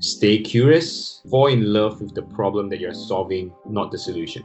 Stay curious, fall in love with the problem that you're solving, not the solution.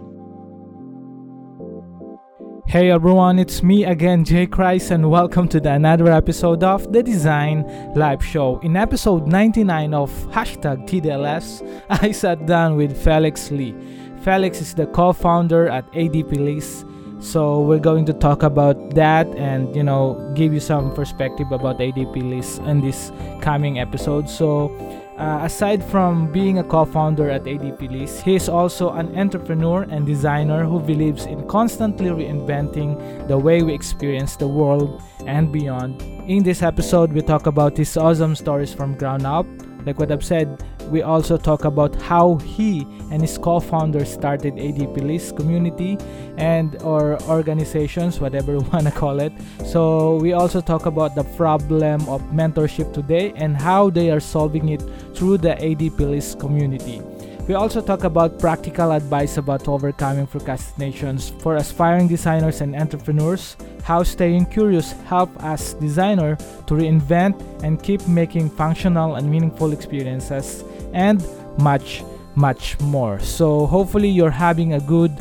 Hey everyone, it's me again, Jay Christ, and welcome to the another episode of the Design Life Show. In episode 99 of hashtag TDLS, I sat down with Felix Lee. Felix is the co-founder at ADPList. So we're going to talk about that and you know give you some perspective about ADPList in this coming episode. So uh, aside from being a co founder at ADPList, he is also an entrepreneur and designer who believes in constantly reinventing the way we experience the world and beyond. In this episode, we talk about his awesome stories from ground up. Like what I've said, we also talk about how he and his co-founder started ADPList community and or organizations, whatever you wanna call it. So we also talk about the problem of mentorship today and how they are solving it through the ADPList community. We also talk about practical advice about overcoming procrastinations for aspiring designers and entrepreneurs, how staying curious help us designer to reinvent and keep making functional and meaningful experiences, and much, much more. So hopefully you're having a good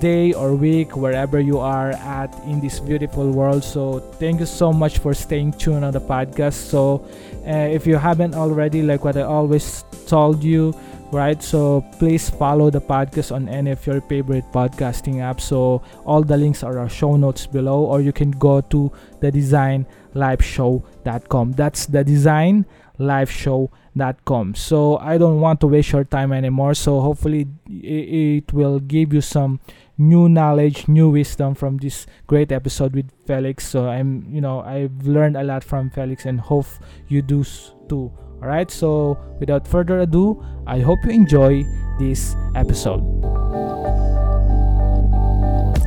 day or week wherever you are at in this beautiful world so thank you so much for staying tuned on the podcast so uh, if you haven't already like what i always told you right? So please follow the podcast on any of your favorite podcasting apps. So all the links are our show notes below or you can go to the design lifeshow.com that's the design lifeshow.com so i don't want to waste your time anymore. So hopefully it will give you some new knowledge new wisdom from this great episode with felix. So i'm you know i've learned a lot from felix and hope you do too Alright, so without further ado, I hope you enjoy this episode.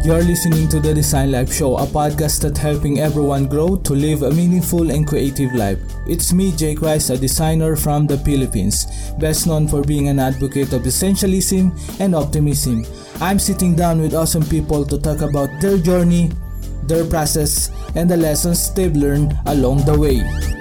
You're listening to the Design Life Show, a podcast that's helping everyone grow to live a meaningful and creative life. It's me, Jay Christ, a designer from the Philippines, best known for being an advocate of essentialism and optimism. I'm sitting down with awesome people to talk about their journey, their process, and the lessons they've learned along the way.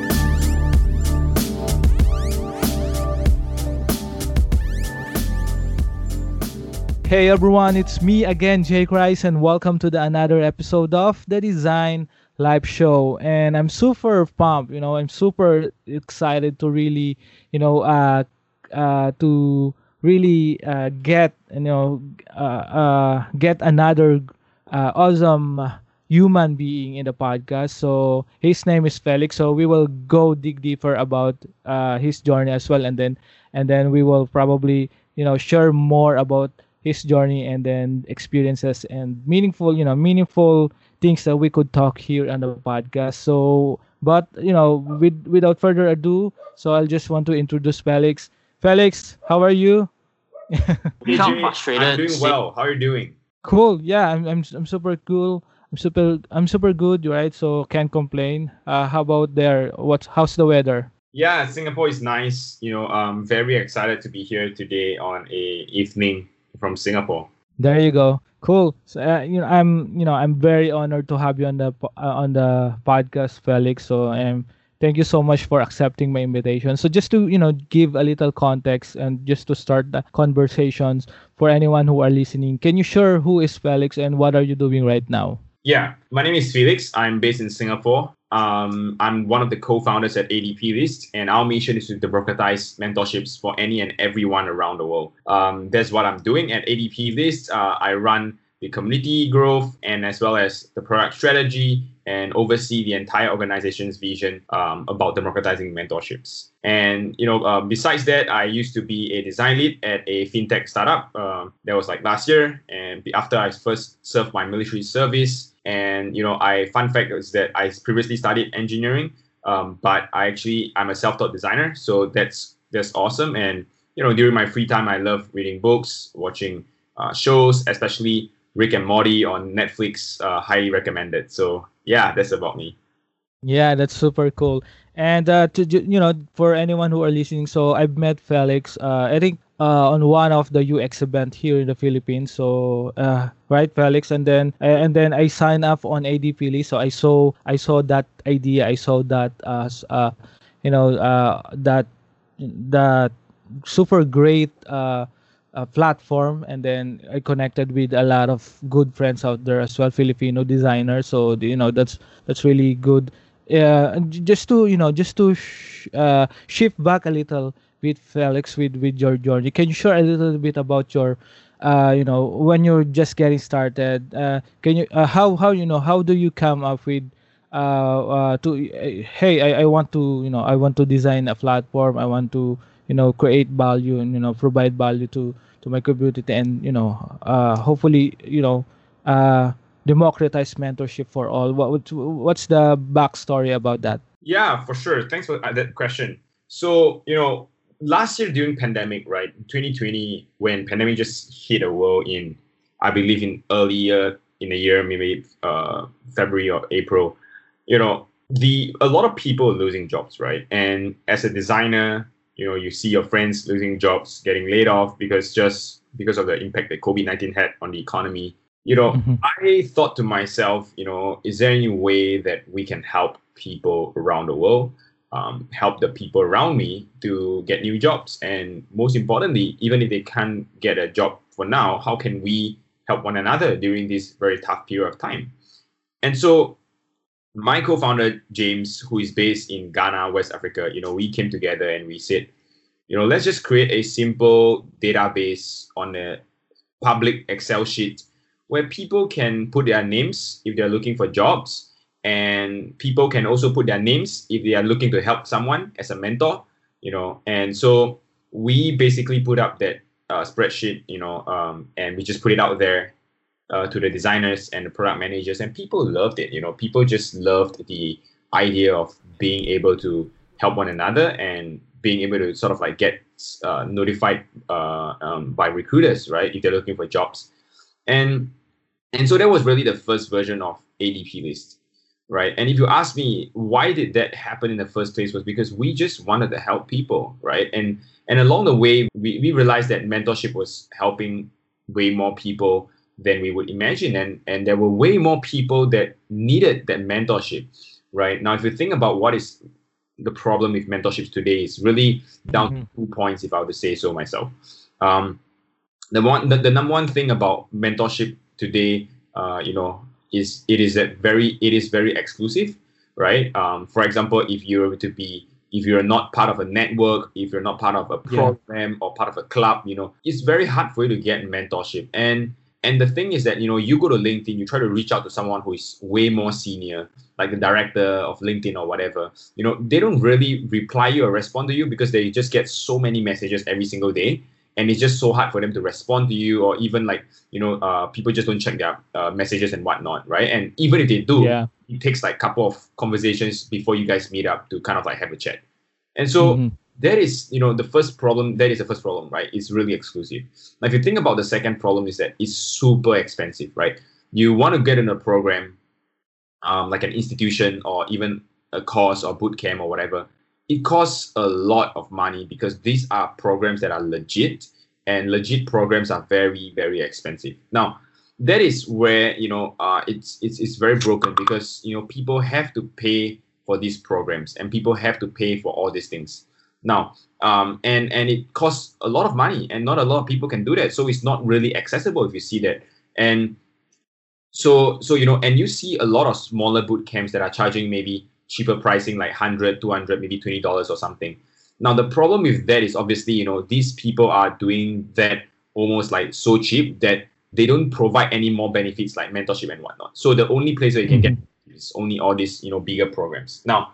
Hey everyone, it's me again, Jay Christ, and welcome to the another episode of the Design Life Show. And I'm super pumped, you know, I'm super excited to really, you know, uh, uh, to really uh, get, you know, uh, uh, get another uh, awesome human being in the podcast. So his name is Felix. So we will go dig deeper about uh, his journey as well, and then and then we will probably, you know, share more about his journey and then experiences and meaningful you know meaningful things that we could talk here on the podcast so but you know with without further ado so i'll just want to introduce felix felix how are you I'm frustrated. I'm doing well. How are you doing? Cool. Yeah, I'm, I'm, I'm super cool. I'm super I'm super good, right? So can't complain. Uh, how about there? What's how's the weather? Yeah, Singapore is nice. You know, I'm very excited to be here today on a evening from Singapore. There you go. Cool. So uh, you know, I'm you know I'm very honored to have you on the uh, on the podcast, Felix. So um, thank you so much for accepting my invitation. So just to you know give a little context and just to start the conversations for anyone who are listening, can you share who is Felix and what are you doing right now? Yeah, my name is Felix. I'm based in Singapore. Um, I'm one of the co-founders at ADPList, and our mission is to democratize mentorships for any and everyone around the world. Um, that's what I'm doing at ADPList. Uh, I run the community growth and as well as the product strategy and oversee the entire organization's vision um, about democratizing mentorships. And you know, uh, besides that, I used to be a design lead at a fintech startup. Uh, that was like last year, and after I first served my military service, and you know, I fun fact is that I previously studied engineering, um, but I actually I'm a self-taught designer, so that's that's awesome. And you know, during my free time, I love reading books, watching uh, shows, especially Rick and Morty on Netflix. Uh, highly recommended. So yeah, that's about me. Yeah, that's super cool. And uh, to you know, for anyone who are listening, so I've met Felix. Uh, I think uh, on one of the UX event here in the Philippines. So uh, right, Felix, and then uh, and then I signed up on ADPList. So I saw I saw that idea. I saw that uh, uh you know uh that that super great platform, and then I connected with a lot of good friends out there as well, Filipino designers. So you know that's that's really good. Uh, just to you know, just to sh- uh, shift back a little with Felix, with with your journey, can you share a little bit about your uh, you know when you're just getting started. Uh, can you uh, how how you know how do you come up with uh, uh, to hey I, I want to you know I want to design a platform. I want to you know create value and you know provide value to to my community and you know uh, hopefully you know uh, democratize mentorship for all. What what's the backstory about that? Yeah for sure. Thanks for that question. So you know last year during pandemic, right, 2020, when pandemic just hit the world in, I believe in earlier in the year, maybe uh, February or April, you know, the a lot of people are losing jobs, right? And as a designer, you know, you see your friends losing jobs, getting laid off because just because of the impact that COVID nineteen had on the economy. You know, mm-hmm. I thought to myself, you know, is there any way that we can help people around the world? Um, help the people around me to get new jobs. And most importantly, even if they can't get a job for now, how can we help one another during this very tough period of time? And so my co-founder James, who is based in Ghana, West Africa, you know, we came together and we said, you know, let's just create a simple database on a public Excel sheet where people can put their names if they're looking for jobs and people can also put their names if they are looking to help someone as a mentor you know. And so we basically put up that uh, spreadsheet you know um, and we just put it out there uh, to the designers and the product managers. And people loved it you know. People just loved the idea of being able to help one another and being able to sort of like get uh, notified uh, um, by recruiters right if they're looking for jobs. And and so that was really the first version of ADPList right? And if you ask me why did that happen in the first place was because we just wanted to help people, right? And and along the way, we, we realized that mentorship was helping way more people than we would imagine. And and there were way more people that needed that mentorship, right? Now, if you think about what is the problem with mentorships today, is really down mm-hmm. to two points, if I were to say so myself. Um, the one the, the number one thing about mentorship today, uh, you know, is it is a very it is very exclusive, right? Um, for example, if you're to be if you're not part of a network, if you're not part of a program yeah. or part of a club, you know, it's very hard for you to get mentorship. And and the thing is that you know you go to LinkedIn, you try to reach out to someone who is way more senior, like the director of LinkedIn or whatever. You know, they don't really reply you or respond to you because they just get so many messages every single day and it's just so hard for them to respond to you or even like you know uh, people just don't check their uh, messages and whatnot right? And even if they do yeah. it takes like a couple of conversations before you guys meet up to kind of like have a chat. And so mm-hmm. that is you know the first problem that is the first problem right? It's really exclusive. Now if you think about the second problem is that it's super expensive right? You want to get in a program um, like an institution or even a course or boot camp or whatever it costs a lot of money because these are programs that are legit and legit programs are very very expensive. Now that is where you know uh, it's it's it's very broken because you know people have to pay for these programs and people have to pay for all these things. Now um, and and it costs a lot of money and not a lot of people can do that. So it's not really accessible if you see that. And so so you know and you see a lot of smaller boot camps that are charging maybe cheaper pricing like 100 200 maybe $20 or something. Now the problem with that is obviously you know these people are doing that almost like so cheap that they don't provide any more benefits like mentorship and whatnot. So the only place where you can mm-hmm. get is only all these you know bigger programs. Now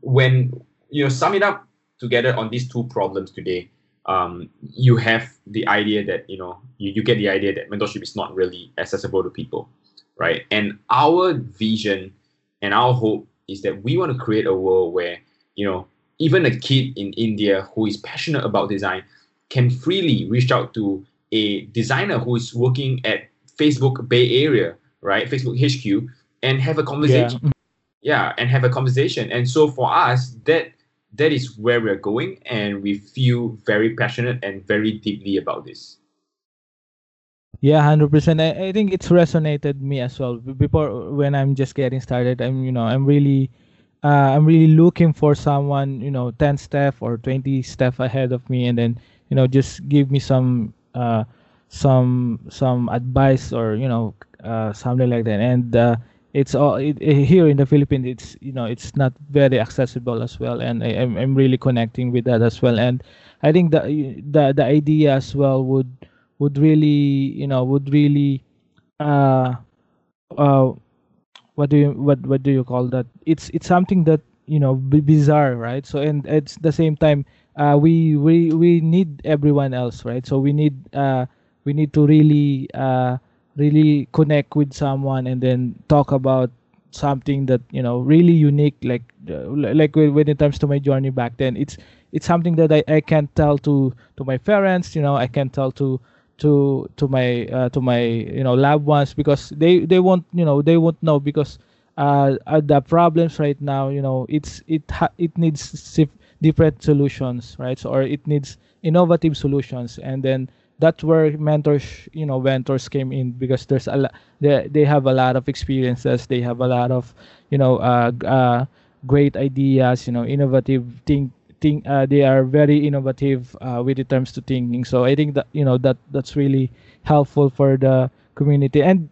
when you know sum it up together on these two problems today um, you have the idea that you know you, you get the idea that mentorship is not really accessible to people right? And our vision and our hope is that we want to create a world where you know even a kid in India who is passionate about design can freely reach out to a designer who is working at Facebook Bay Area, right? Facebook HQ, and have a conversation. Yeah. yeah, and have a conversation. And so for us, that that is where we're going, and we feel very passionate and very deeply about this. Yeah, hundred percent. I, I think it's resonated me as well. Before when I'm just getting started, I'm you know I'm really uh, I'm really looking for someone, you know, 10 step or 20 step ahead of me, and then you know just give me some uh, some some advice or you know uh, something like that. And uh, it's all it, here in the Philippines. It's you know it's not very accessible as well, and I, I'm I'm really connecting with that as well. And I think the the the idea as well would would really you know would really uh uh what do you what what do you call that? It's it's something that you know b- bizarre right? So and it's the same time uh we we we need everyone else right? So we need uh we need to really uh really connect with someone and then talk about something that you know really unique like uh, like when, when it comes to my journey back then it's it's something that I, I can't tell to to my parents you know i can't tell to to to my uh, to my you know loved ones because they they won't you know they won't know because uh, the problems right now you know it's it ha- it needs different solutions right? So, or it needs innovative solutions. And then that's where mentors you know mentors came in because there's a lot they, they have a lot of experiences. They have a lot of you know uh, uh great ideas you know innovative think think uh, they are very innovative uh, with it terms to thinking. So I think that you know that that's really helpful for the community. And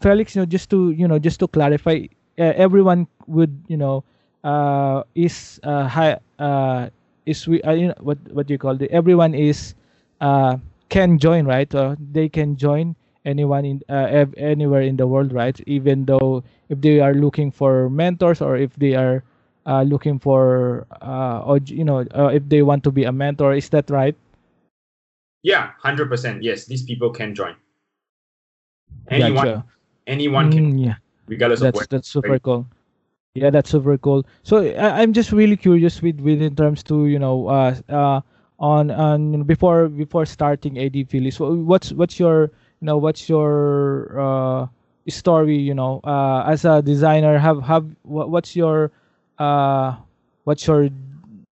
Felix, you know, just to you know just to clarify, uh, everyone would you know uh, is uh, high uh, is we uh, you know, what what do you call it? Everyone is uh, can join, right? Uh, they can join anyone in uh, anywhere in the world, right? Even though if they are looking for mentors or if they are uh, looking for uh, or you know uh, if they want to be a mentor is that right? Yeah 100% yes these people can join. Anyone gotcha. anyone can mm, yeah. regardless that's, of what that's super cool. Yeah that's super cool. So I, i'm just really curious with with in terms to you know uh uh on on before before starting ad phillies what's what's your you know what's your uh story you know uh as a designer? Have have what's your uh, what's your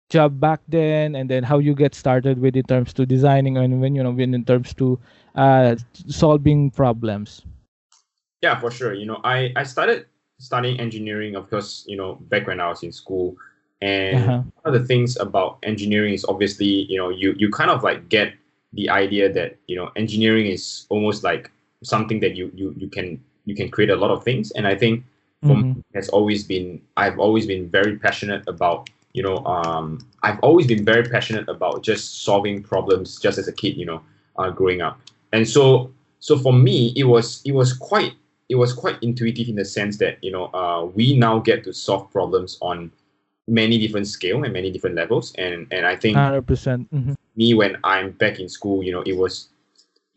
job back then, and then how you get started with in terms to designing and when you know when in terms to uh, solving problems. Yeah, for sure. You know, I I started studying engineering, of course, you know, back when I was in school. And uh-huh. one of the things about engineering is obviously, you know, you you kind of like get the idea that you know engineering is almost like something that you you you can you can create a lot of things. And I think mm-hmm. me has always been I've always been very passionate about you know um, I've always been very passionate about just solving problems just as a kid you know uh, growing up and so so for me it was it was quite it was quite intuitive in the sense that you know uh, we now get to solve problems on many different scale and many different levels and and I think 100% mm-hmm. me when I'm back in school you know it was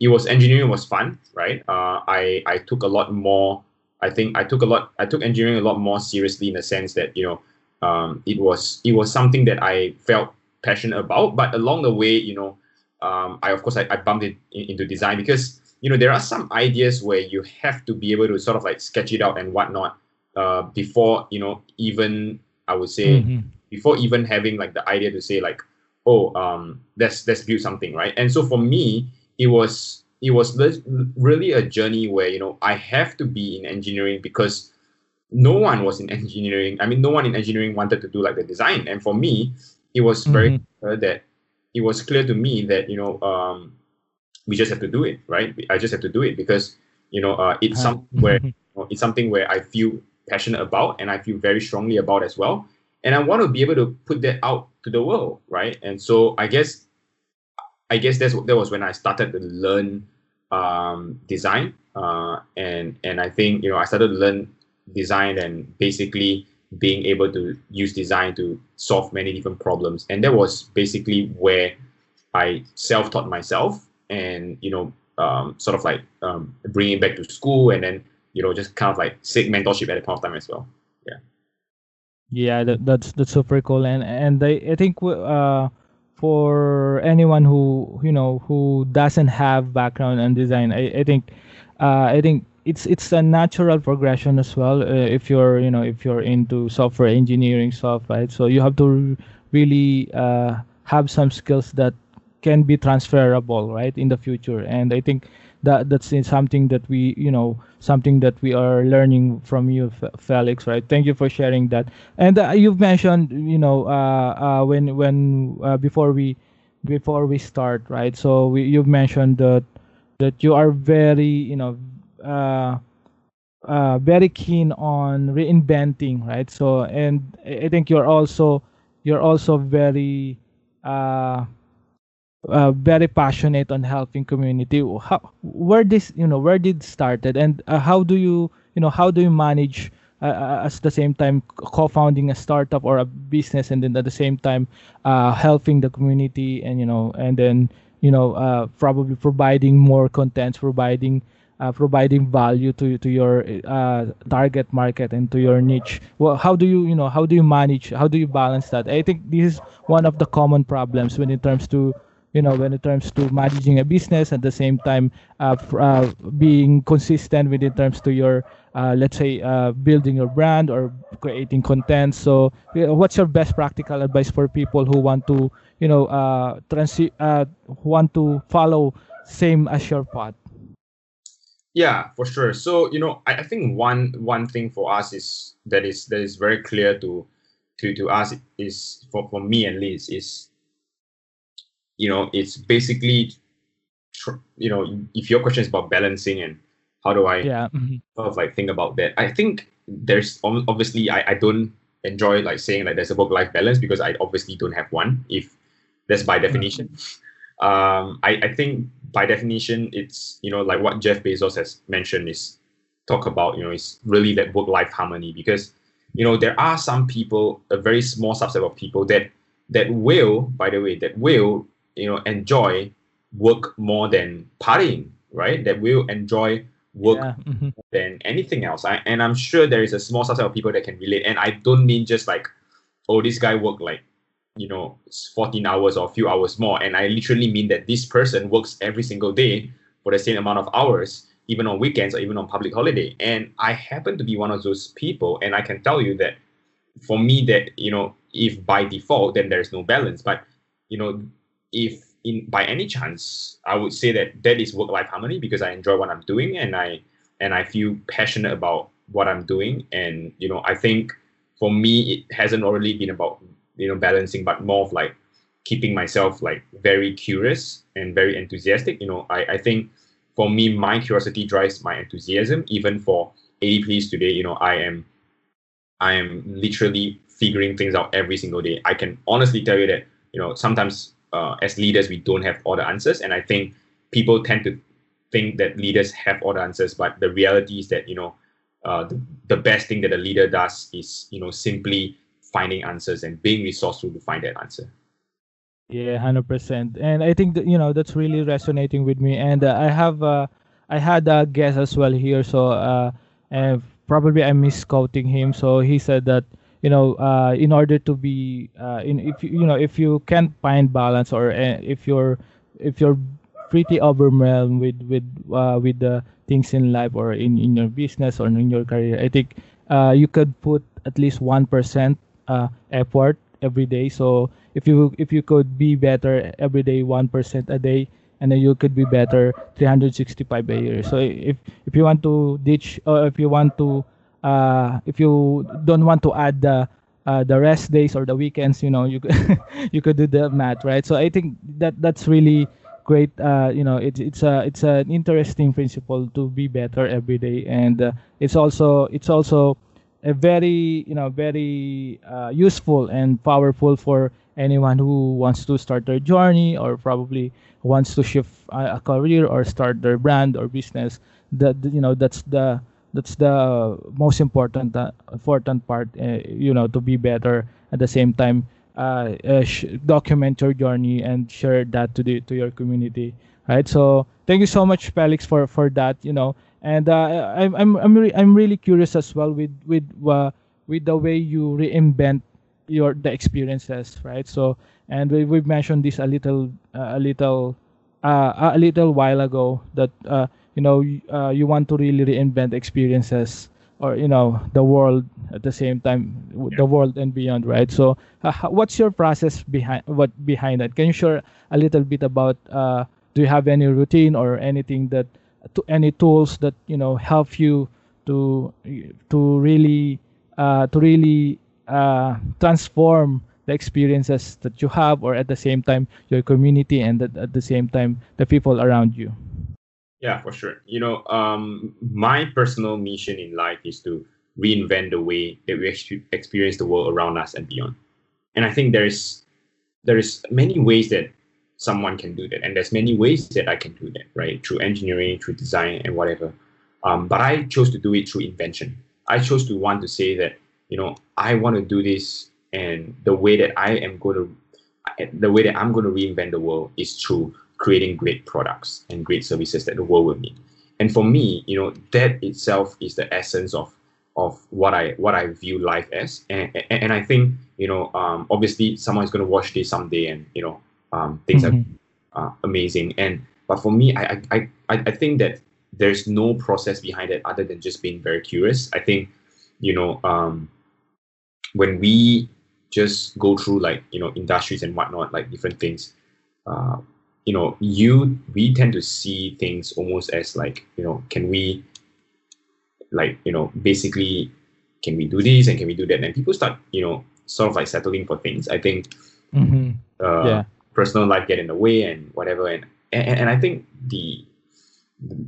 it was engineering was fun right uh, I I took a lot more I think I took a lot. I took engineering a lot more seriously in the sense that you know, um, it was it was something that I felt passionate about. But along the way, you know, um, I of course I, I bumped it in, into design because you know there are some ideas where you have to be able to sort of like sketch it out and whatnot uh, before you know even I would say mm-hmm. before even having like the idea to say like oh um let's let's build something right. And so for me, it was it was really a journey where you know I have to be in engineering because no one was in engineering. I mean, no one in engineering wanted to do like the design, and for me, it was very mm-hmm. clear that it was clear to me that you know um, we just have to do it, right? I just have to do it because you know uh, it's uh-huh. something where you know, it's something where I feel passionate about and I feel very strongly about as well, and I want to be able to put that out to the world, right? And so I guess I guess that's that was when I started to learn um, design, uh, and and I think you know I started to learn design and basically being able to use design to solve many different problems, and that was basically where I self-taught myself, and you know um, sort of like um, bringing back to school, and then you know just kind of like seek mentorship at the point of time as well. Yeah. Yeah, that, that's that's super cool, and and I, I think uh, for anyone who you know who doesn't have background in design i, I think uh, i think it's it's a natural progression as well uh, if you're you know if you're into software engineering stuff right? So you have to really uh, have some skills that can be transferable right in the future. And i think that that's something that we you know something that we are learning from you felix right? Thank you for sharing that. And uh, you've mentioned you know uh, uh, when when uh, before we before we start right? So we, you've mentioned that that you are very you know uh, uh, very keen on reinventing right? So and i think you're also you're also very uh, very passionate on helping community. How where this you know where did started? And uh, how do you you know how do you manage uh, uh at the same time co-founding a startup or a business and then at the same time uh, helping the community and you know and then you know uh, probably providing more contents providing uh, providing value to to your uh, target market and to your niche? Well how do you you know how do you manage how do you balance that? I think this is one of the common problems when it comes to you know when it comes to managing a business at the same time uh, uh, being consistent with in terms to your uh, let's say uh, building your brand or creating content. So what's your best practical advice for people who want to you know uh, transi- uh, want to follow same as your path? Yeah for sure. So you know I, I think one one thing for us is that is that is very clear to to to us is for, for me and Liz is you know, it's basically, you know, if your question is about balancing and how do I yeah. Mm-hmm. sort of like think about that, I think there's obviously I, I don't enjoy like saying like there's a work life balance because I obviously don't have one. If that's by definition, mm-hmm. um, I I think by definition it's you know like what Jeff Bezos has mentioned is talk about you know is really that work life harmony because you know there are some people a very small subset of people that that will by the way that will you know enjoy work more than partying right? That will enjoy work yeah. mm-hmm. than anything else. I, and i'm sure there is a small subset of people that can relate. And i don't mean just like oh this guy worked like you know 14 hours or a few hours more. And i literally mean that this person works every single day for the same amount of hours even on weekends or even on public holiday. And i happen to be one of those people and i can tell you that for me that you know if by default then there's no balance. But you know if in by any chance i would say that that is work life harmony because i enjoy what i'm doing and i and i feel passionate about what i'm doing. And you know i think for me it hasn't really been about you know balancing but more of like keeping myself like very curious and very enthusiastic. You know i, I think for me my curiosity drives my enthusiasm. Even for ADPList today you know i am i am literally figuring things out every single day. I can honestly tell you that you know sometimes uh, as leaders we don't have all the answers. And i think people tend to think that leaders have all the answers but the reality is that you know uh, the, the best thing that a leader does is you know simply finding answers and being resourceful to find that answer. Yeah 100% and i think that you know that's really resonating with me. And uh, i have uh, i had a guest as well here. So uh, probably i'm misquoting him. So he said that you know uh, in order to be uh, in if you, you know if you can't find balance or uh, if you're if you're pretty overwhelmed with with uh, with the things in life or in, in your business or in your career i think uh, you could put at least 1% uh, effort every day. So if you if you could be better every day 1% a day and then you could be better 365 a year. So if if you want to ditch or if you want to uh, if you don't want to add the uh, the rest days or the weekends, you know, you could you could do the math, right? So I think that that's really great. Uh, you know, it's it's a it's an interesting principle to be better every day, and uh, it's also it's also a very you know very uh, useful and powerful for anyone who wants to start their journey or probably wants to shift a, a career or start their brand or business. That you know that's the that's the most important uh, important part uh, you know to be better at the same time uh, uh, sh- document your journey and share that to the to your community right? So thank you so much felix for for that you know. And uh, i'm i'm I'm, re- I'm really curious as well with with uh, with the way you reinvent your the experiences right? So and we, we've mentioned this a little a little a little while ago that uh, you know uh, you want to really reinvent experiences or you know the world at the same time yeah. the world and beyond right? So uh, what's your process behind what behind that? Can you share a little bit about uh, do you have any routine or anything that to any tools that you know help you to to really uh, to really uh, transform the experiences that you have or at the same time your community and at, at the same time the people around you yeah, for sure. You know, um, my personal mission in life is to reinvent the way that we experience the world around us and beyond. And I think there's there is many ways that someone can do that, and there's many ways that I can do that, right? Through engineering, through design, and whatever. Um, but I chose to do it through invention. I chose to want to say that you know I want to do this, and the way that I am going to, the way that I'm going to reinvent the world is through creating great products and great services that the world will need. And for me, you know, that itself is the essence of of what I what I view life as. And and, and I think you know, um, obviously, is going to watch this someday, and you know, um, things mm-hmm. are uh, amazing. And but for me, I, I I I think that there's no process behind it other than just being very curious. I think, you know, um, when we just go through like you know industries and whatnot, like different things, uh, you know you we tend to see things almost as like you know can we like you know basically can we do this and can we do that and people start you know sort of like settling for things i think mm-hmm. uh, yeah. personal life get in the way and whatever and, and and i think the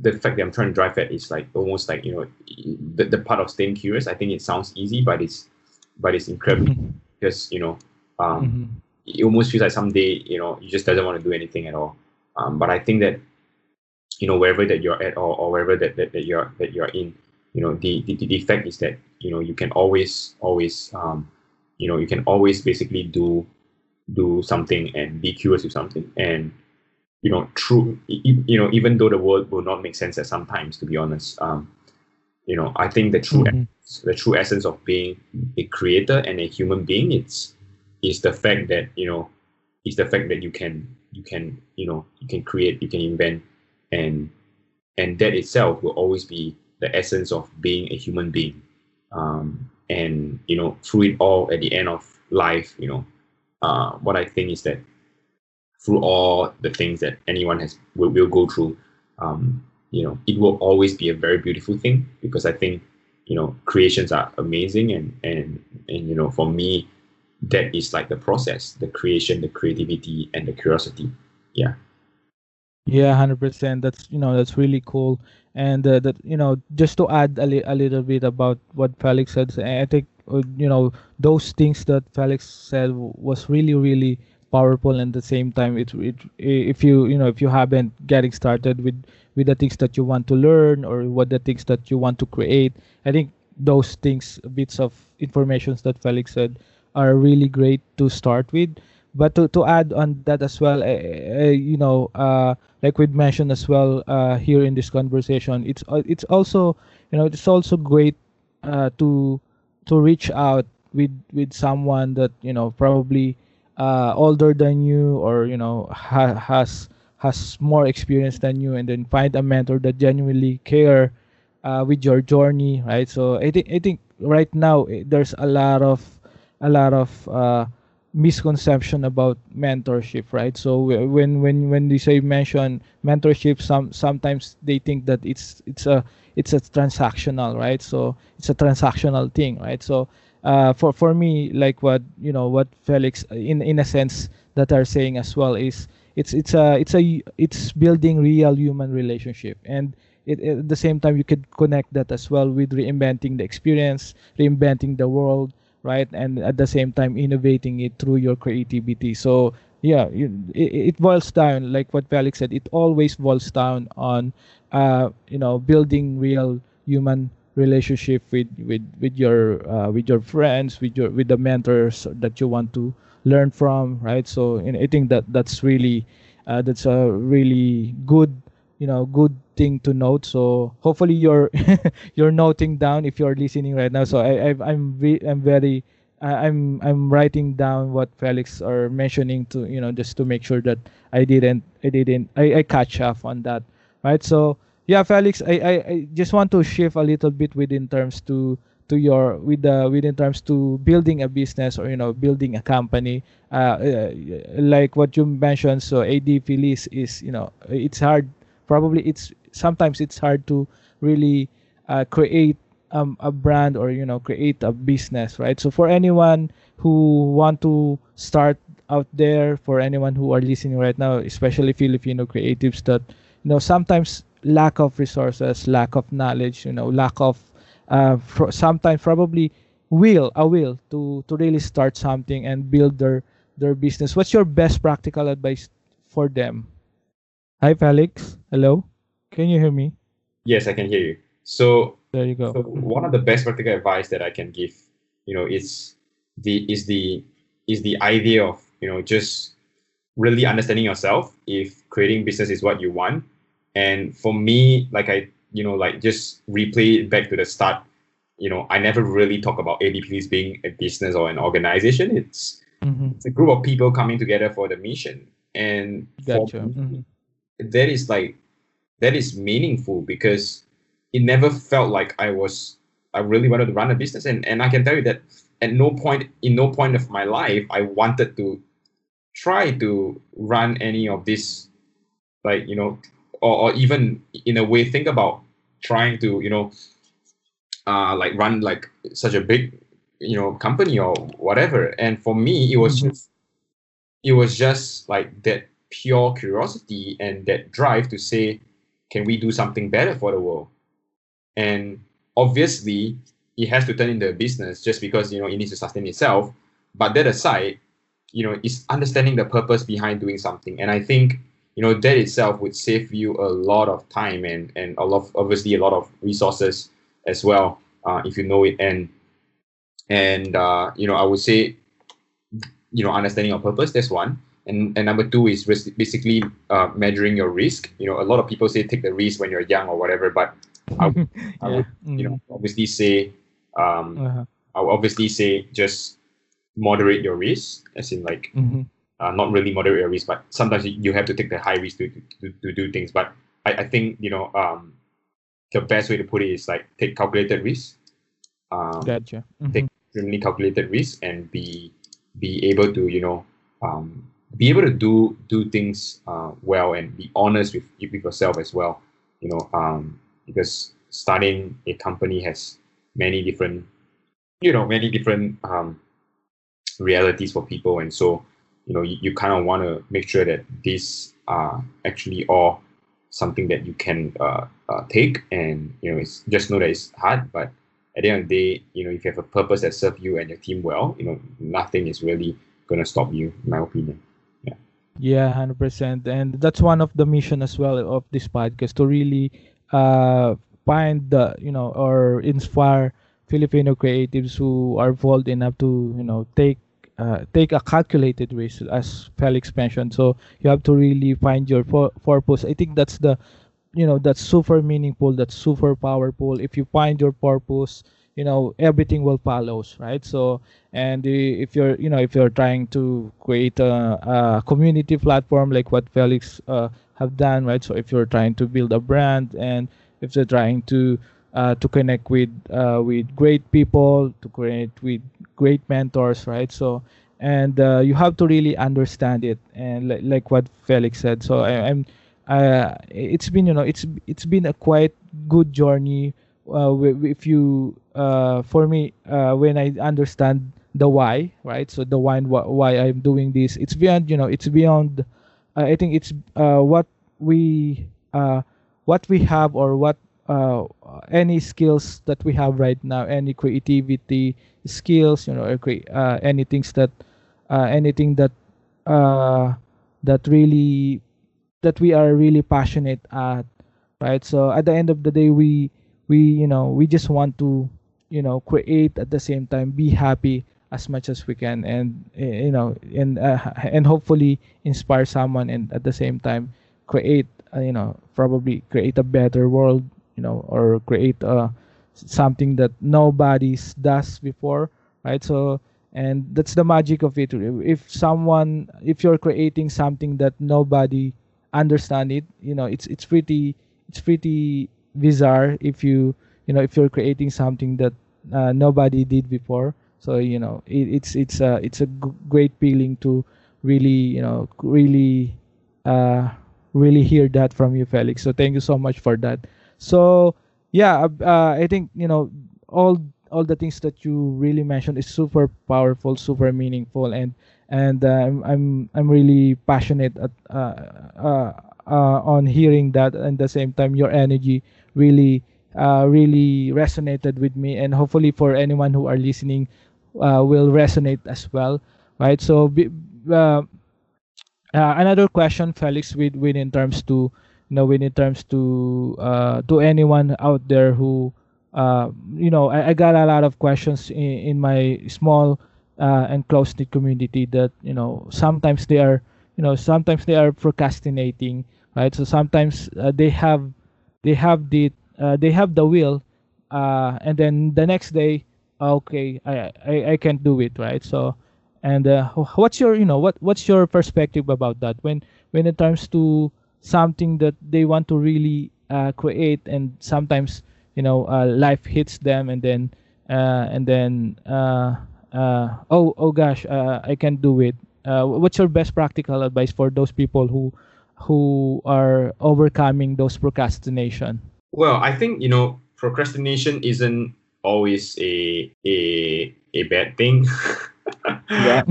the fact that i'm trying to drive at is like almost like you know the, the part of staying curious i think it sounds easy but it's but it's incredible mm-hmm. because you know um, mm-hmm it almost feels like someday you know you just doesn't want to do anything at all um, but i think that you know wherever that you're at or, or wherever that, that, that you're that you're in you know the, the the fact is that you know you can always always um, you know you can always basically do do something and be curious with something and you know true you know even though the world will not make sense at sometimes to be honest um, you know i think the true mm-hmm. the true essence of being a creator and a human being it's is the fact that you know is the fact that you can you can you know you can create you can invent. And and that itself will always be the essence of being a human being. Um, and you know through it all at the end of life you know uh, what i think is that through all the things that anyone has will, will go through um, you know it will always be a very beautiful thing. Because i think you know creations are amazing. And and and you know for me that is like the process the creation the creativity and the curiosity. Yeah. Yeah 100% that's you know that's really cool. And uh, that you know just to add a, li- a little bit about what felix said i think uh, you know those things that felix said was really really powerful and at the same time it, it if you you know if you haven't getting started with with the things that you want to learn or what the things that you want to create i think those things bits of informations that felix said are really great to start with. But to, to add on that as well uh, uh, you know uh, like we mentioned as well uh, here in this conversation it's uh, it's also you know it's also great uh, to to reach out with with someone that you know probably older than you or you know ha- has has more experience than you and then find a mentor that genuinely care with your journey right? So i think i think right now there's a lot of a lot of uh, misconception about mentorship right? So when when when they say mention mentorship some sometimes they think that it's it's a it's a transactional right? So it's a transactional thing right? So uh, for for me like what you know what felix in in a sense that are saying as well is it's it's a it's a it's building real human relationship. And it, at the same time you could connect that as well with reinventing the experience reinventing the world right? And at the same time innovating it through your creativity. So yeah it, it boils down like what felix said it always boils down on uh, you know building real human relationship with with with your uh, with your friends with your with the mentors that you want to learn from right? So i think that that's really uh, that's a really good you know good thing to note. So hopefully you're you're noting down if you're listening right now. So i, I i'm re- i'm very i'm i'm writing down what felix are mentioning to you know just to make sure that i didn't i didn't i, I catch up on that right? So yeah, Felix, I, I, I just want to shift a little bit within terms to to your with the within terms to building a business or you know building a company. Uh, uh like what you mentioned so ad Phillies is you know it's hard probably it's sometimes it's hard to really uh, create um, a brand or you know create a business right? So for anyone who want to start out there for anyone who are listening right now especially filipino creatives that you know sometimes lack of resources lack of knowledge you know lack of uh, sometimes probably will a will to to really start something and build their their business. What's your best practical advice for them? Hi felix. Hello can you hear me yes i can hear you so there you go so one of the best practical advice that i can give you know is the is the is the idea of you know just really understanding yourself if creating business is what you want and for me like i you know, like just replay it back to the start. You know, I never really talk about ADPs being a business or an organization. It's mm-hmm. it's a group of people coming together for the mission, and gotcha. mm-hmm. that is like that is meaningful because it never felt like I was I really wanted to run a business, and and I can tell you that at no point in no point of my life I wanted to try to run any of this like you know or, or even in a way think about trying to you know uh, like run like such a big you know company or whatever and for me it was mm-hmm. just it was just like that pure curiosity and that drive to say can we do something better for the world? And obviously it has to turn into a business just because you know it needs to sustain itself. But that aside you know it's understanding the purpose behind doing something. And i think you know that itself would save you a lot of time and and a lot of, obviously a lot of resources as well uh, if you know it. And and uh, you know I would say you know understanding your purpose that's one and and number two is basically uh, measuring your risk you know a lot of people say take the risk when you're young or whatever but I, yeah. I would you know mm-hmm. obviously say um, uh-huh. I would obviously say just moderate your risk as in like mm-hmm uh, not really moderate your risk, but sometimes you have to take the high risk to, to, to do things. But I, I think, you know, um, the best way to put it is like take calculated risk. Um, gotcha. Mm-hmm. Take extremely calculated risk and be be able to, you know, um, be able to do do things uh, well and be honest with, with yourself as well. You know, um, because starting a company has many different, you know, many different um, realities for people, and so you know you, you kind of want to make sure that these are actually all something that you can uh, uh, take and you know it's just know that it's hard but at the end of the day you know if you have a purpose that serves you and your team well you know nothing is really going to stop you in my opinion yeah yeah 100% and that's one of the mission as well of this podcast to really uh, find the you know or inspire filipino creatives who are bold enough to you know take uh, take a calculated risk as felix mentioned. So you have to really find your purpose. I think that's the you know that's super meaningful that's super powerful. If you find your purpose you know everything will follows right? So and if you're you know if you're trying to create a, a community platform like what felix uh, have done right? So if you're trying to build a brand and if you're trying to uh, to connect with uh, with great people to connect with great mentors right? So and uh, you have to really understand it and li- like what felix said. So I, am uh, it's been you know it's it's been a quite good journey uh, if you uh, for me uh, when i understand the why right so the why why i'm doing this it's beyond you know it's beyond i think it's what we what we have or what uh, any skills that we have right now, any creativity skills, you know, uh, anything that uh, anything that uh, that really that we are really passionate at, right? So at the end of the day, we we you know we just want to you know create at the same time, be happy as much as we can, and you know and uh, and hopefully inspire someone, and at the same time create uh, you know probably create a better world you know or create uh, something that nobody's does before right? So and that's the magic of it. If someone if you're creating something that nobody understand it you know it's it's pretty it's pretty bizarre if you you know if you're creating something that uh, nobody did before. So you know it, it's it's a it's a g- great feeling to really you know really uh really hear that from you felix. So thank you so much for that. So yeah uh, i think you know all all the things that you really mentioned is super powerful super meaningful and and uh, I'm, I'm i'm really passionate at, uh, uh, uh, on hearing that. And the same time your energy really uh, really resonated with me. And hopefully for anyone who are listening uh, will resonate as well right? So uh, uh, another question felix with, with in terms to you know with in terms to uh, to anyone out there who uh, you know I, I got a lot of questions in, in my small and close knit community that you know sometimes they are you know sometimes they are procrastinating right? So sometimes they have they have the uh, they have the will uh, and then the next day okay I, I i can't do it right? So and uh, what's your you know what what's your perspective about that? When when it comes to something that they want to really uh, create and sometimes you know uh, life hits them and then uh, and then uh, uh, oh oh gosh uh, I can't do it. Uh, what's your best practical advice for those people who who are overcoming those procrastination well, I think you know procrastination isn't always a a a bad thing. yeah.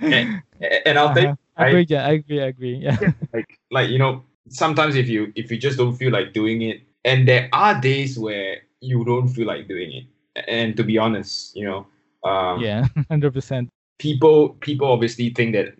and, and I'll uh-huh. I agree, yeah, I agree, I agree. Yeah. like like you know, sometimes if you if you just don't feel like doing it, and there are days where you don't feel like doing it. And to be honest, you know, um, yeah, hundred percent. People people obviously think that,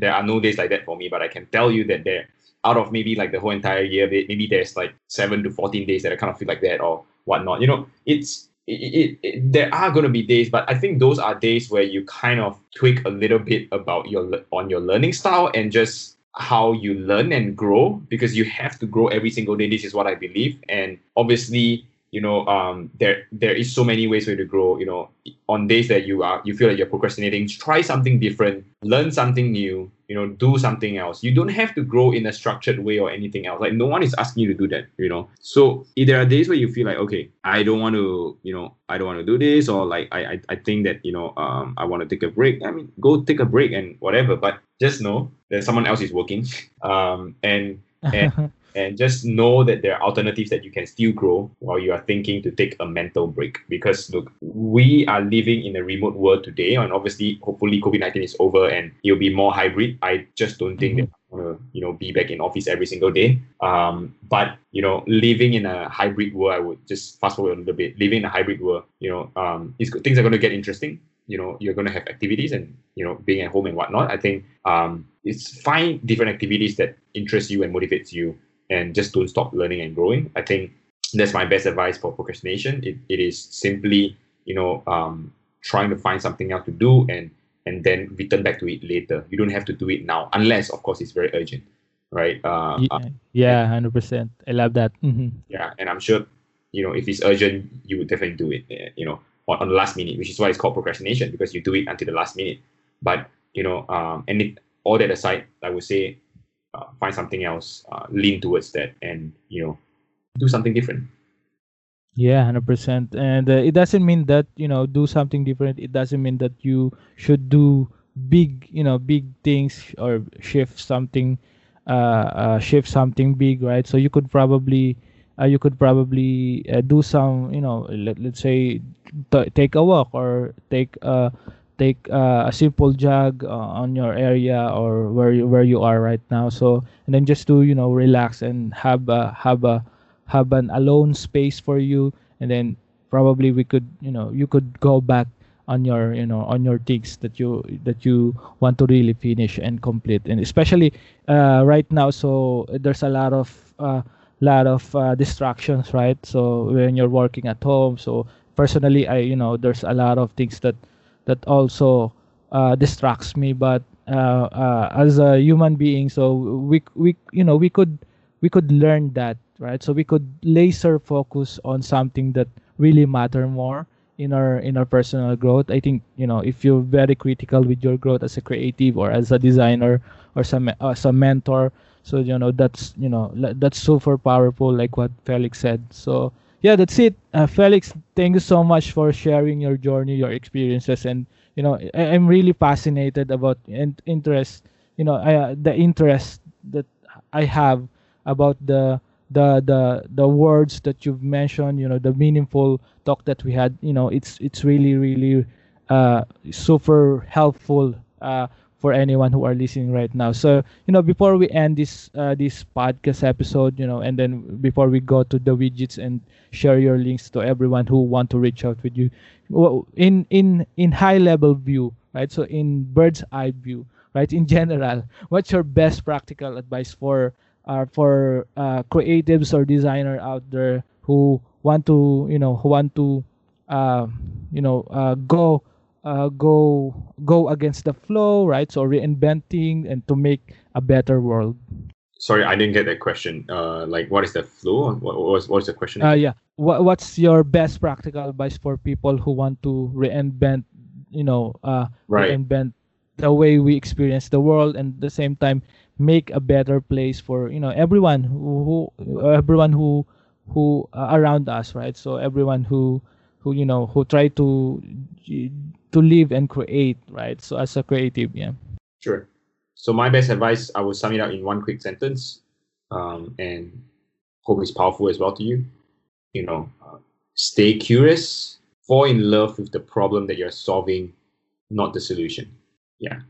there are no days like that for me, but I can tell you that there out of maybe like the whole entire year, maybe there's like seven to 14 days that I kind of feel like that or whatnot. You know, it's, it, it, it, there are going to be days, but I think those are days where you kind of tweak a little bit about your, on your learning style and just how you learn and grow because you have to grow every single day. This is what I believe. And obviously, you know um, there there is so many ways for you to grow you know on days that you are you feel like you're procrastinating try something different learn something new you know do something else. You don't have to grow in a structured way or anything else. Like no one is asking you to do that you know. So there are days where you feel like okay i don't want to you know i don't want to do this or like i i, I think that you know um, i want to take a break i mean go take a break and whatever but just know that someone else is working um, and and and just know that there are alternatives that you can still grow while you are thinking to take a mental break. Because look, we are living in a remote world today, and obviously, hopefully, COVID nineteen is over and it'll be more hybrid. I just don't think mm-hmm. that I want to, you know, be back in office every single day. Um, but you know, living in a hybrid world, I would just fast forward a little bit. Living in a hybrid world, you know, um, things are going to get interesting you know you're going to have activities and you know being at home and whatnot i think um, it's find different activities that interest you and motivates you and just don't stop learning and growing. I think that's my best advice for procrastination. It, it is simply, you know, um, trying to find something else to do and and then return back to it later. You don't have to do it now, unless, of course, it's very urgent, right? Uh, yeah, hundred percent. I love that. Mm-hmm. Yeah, and I'm sure, you know, if it's urgent, you would definitely do it. Eh, you know, on, on the last minute, which is why it's called procrastination because you do it until the last minute. But you know, um, and it, all that aside, I would say uh, find something else, uh, lean towards that, and you know, do something different. Yeah, hundred percent. And uh, it doesn't mean that you know do something different. It doesn't mean that you should do big, you know, big things or shift something, uh, uh shift something big, right? So you could probably, uh, you could probably uh, do some, you know, let let's say, t- take a walk or take uh take uh, a simple jog uh, on your area or where you, where you are right now. So and then just to you know relax and have a have a have an alone space for you. And then probably we could you know you could go back on your you know on your things that you that you want to really finish and complete. And especially uh, right now so there's a lot of uh, lot of uh, distractions right? So when you're working at home so personally i you know there's a lot of things that that also uh, distracts me but uh, uh, as a human being so we we you know we could we could learn that right? So we could laser focus on something that really matter more in our in our personal growth. I think you know if you're very critical with your growth as a creative or as a designer or some as a mentor so you know that's you know that's super powerful like what felix said. So yeah that's it. Uh, felix thank you so much for sharing your journey your experiences and you know I, am really fascinated about and interest you know I, uh, the interest that i have about the the the the words that you've mentioned you know the meaningful talk that we had. You know it's it's really really uh super helpful uh for anyone who are listening right now. So, you know, before we end this uh, this podcast episode, you know, and then before we go to the widgets and share your links to everyone who want to reach out with you, in in in high level view, right? So in bird's eye view, right? In general, what's your best practical advice for uh, for uh, creatives or designer out there who want to, you know, who want to, uh, you know, uh, go uh, go go against the flow, right? So reinventing and to make a better world. Sorry, I didn't get that question. Uh, like, what is the flow? What, what was what's the question? Uh, yeah. What, what's your best practical advice for people who want to reinvent, you know, uh, right. reinvent the way we experience the world, and at the same time make a better place for you know everyone who, who everyone who who uh, around us, right? So everyone who who you know who try to to live and create, right? So as a creative, yeah. Sure. So my best advice, I will sum it up in one quick sentence, um, and hope it's powerful as well to you. You know, uh, stay curious, fall in love with the problem that you're solving, not the solution. Yeah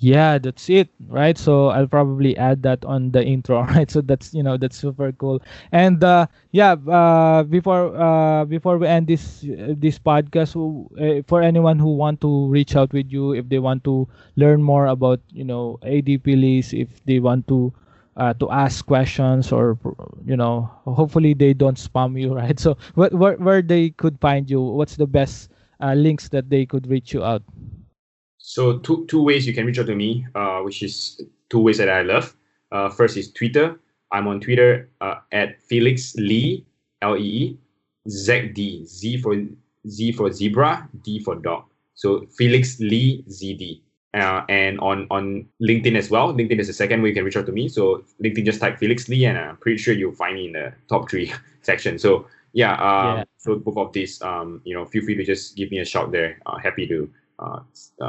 yeah that's it right? So i'll probably add that on the intro right? So that's you know that's super cool. And uh yeah uh before uh before we end this uh, this podcast uh, for anyone who want to reach out with you if they want to learn more about you know ADPList if they want to uh, to ask questions or you know hopefully they don't spam you right? So where, where, where they could find you what's the best uh, links that they could reach you out so two two ways you can reach out to me, uh, which is two ways that I love. Uh, first is Twitter. I'm on Twitter uh, at Felix Lee L E E Z D Z for Z for zebra D for dog. So Felix Lee Z D. Uh, and on on LinkedIn as well. LinkedIn is the second way you can reach out to me. So LinkedIn just type Felix Lee, and I'm pretty sure you'll find me in the top three section. So yeah, uh, yeah. so both of these, um, you know, feel free to just give me a shout there. Uh, happy to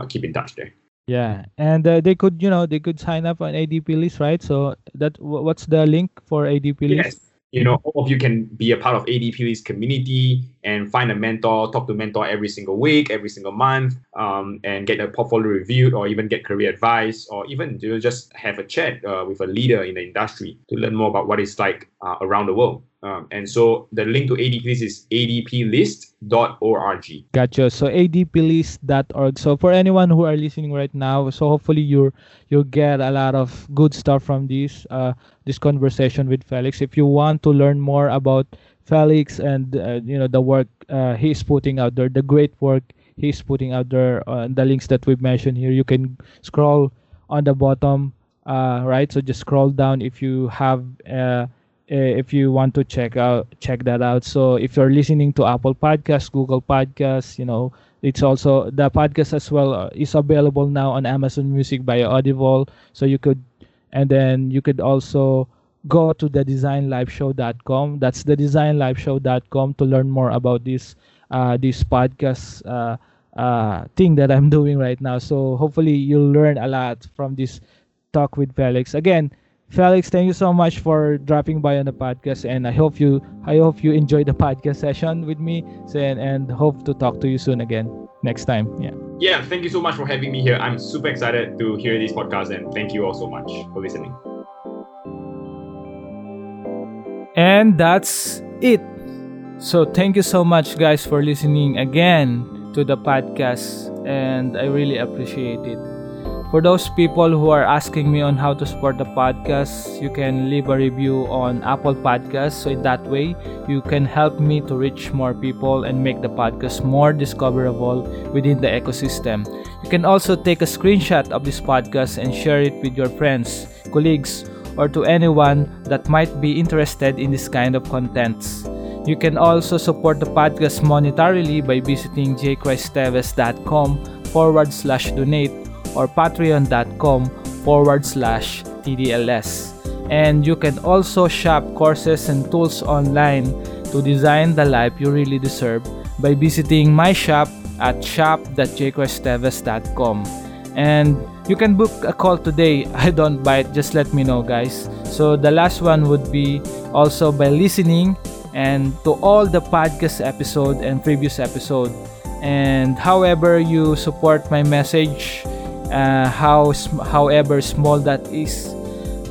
keep in touch there. Yeah, and uh, they could, you know, they could sign up on ADPList, right? So that what's the link for ADPList? Yes, you know, all of you can be a part of ADPList community and find a mentor, talk to mentor every single week, every single month, um, and get a portfolio reviewed, or even get career advice, or even you know, just have a chat uh, with a leader in the industry to learn more about what it's like uh, around the world. Um, and so the link to ADPList is adplist.org. Gotcha. So adplist.org. So for anyone who are listening right now, so hopefully you you'll get a lot of good stuff from this uh, this conversation with Felix. If you want to learn more about Felix and uh, you know the work uh, he's putting out there, the great work he's putting out there, uh, the links that we've mentioned here, you can scroll on the bottom, uh, right? So just scroll down if you have uh, if you want to check out check that out. So if you're listening to apple podcasts google podcasts you know it's also the podcast as well uh, is available now on amazon music by audible. So you could and then you could also go to the designlifeshow.com that's the designlifeshow.com to learn more about this uh, this podcast uh, uh, thing that i'm doing right now. So hopefully you'll learn a lot from this talk with felix. Again Felix, thank you so much for dropping by on the podcast, and I hope you I hope you enjoyed the podcast session with me, and, and hope to talk to you soon again next time. Yeah. Yeah. Thank you so much for having me here. I'm super excited to hear this podcast, and thank you all so much for listening. And that's it. So thank you so much, guys, for listening again to the podcast, and I really appreciate it. For those people who are asking me on how to support the podcast, you can leave a review on Apple Podcasts. So in that way, you can help me to reach more people and make the podcast more discoverable within the ecosystem. You can also take a screenshot of this podcast and share it with your friends, colleagues, or to anyone that might be interested in this kind of contents. You can also support the podcast monetarily by visiting jaychristteves.com forward slash donate or patreon.com forward slash TDLS. And you can also shop courses and tools online to design the life you really deserve by visiting my shop at shop.jaychristteves.com. And you can book a call today. I don't bite, just let me know, guys. So the last one would be also by listening and to all the podcast episode and previous episode. And however you support my message, uh, how however small that is,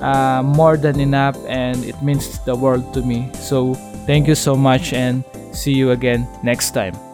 uh, more than enough, and it means the world to me. So thank you so much, and see you again next time.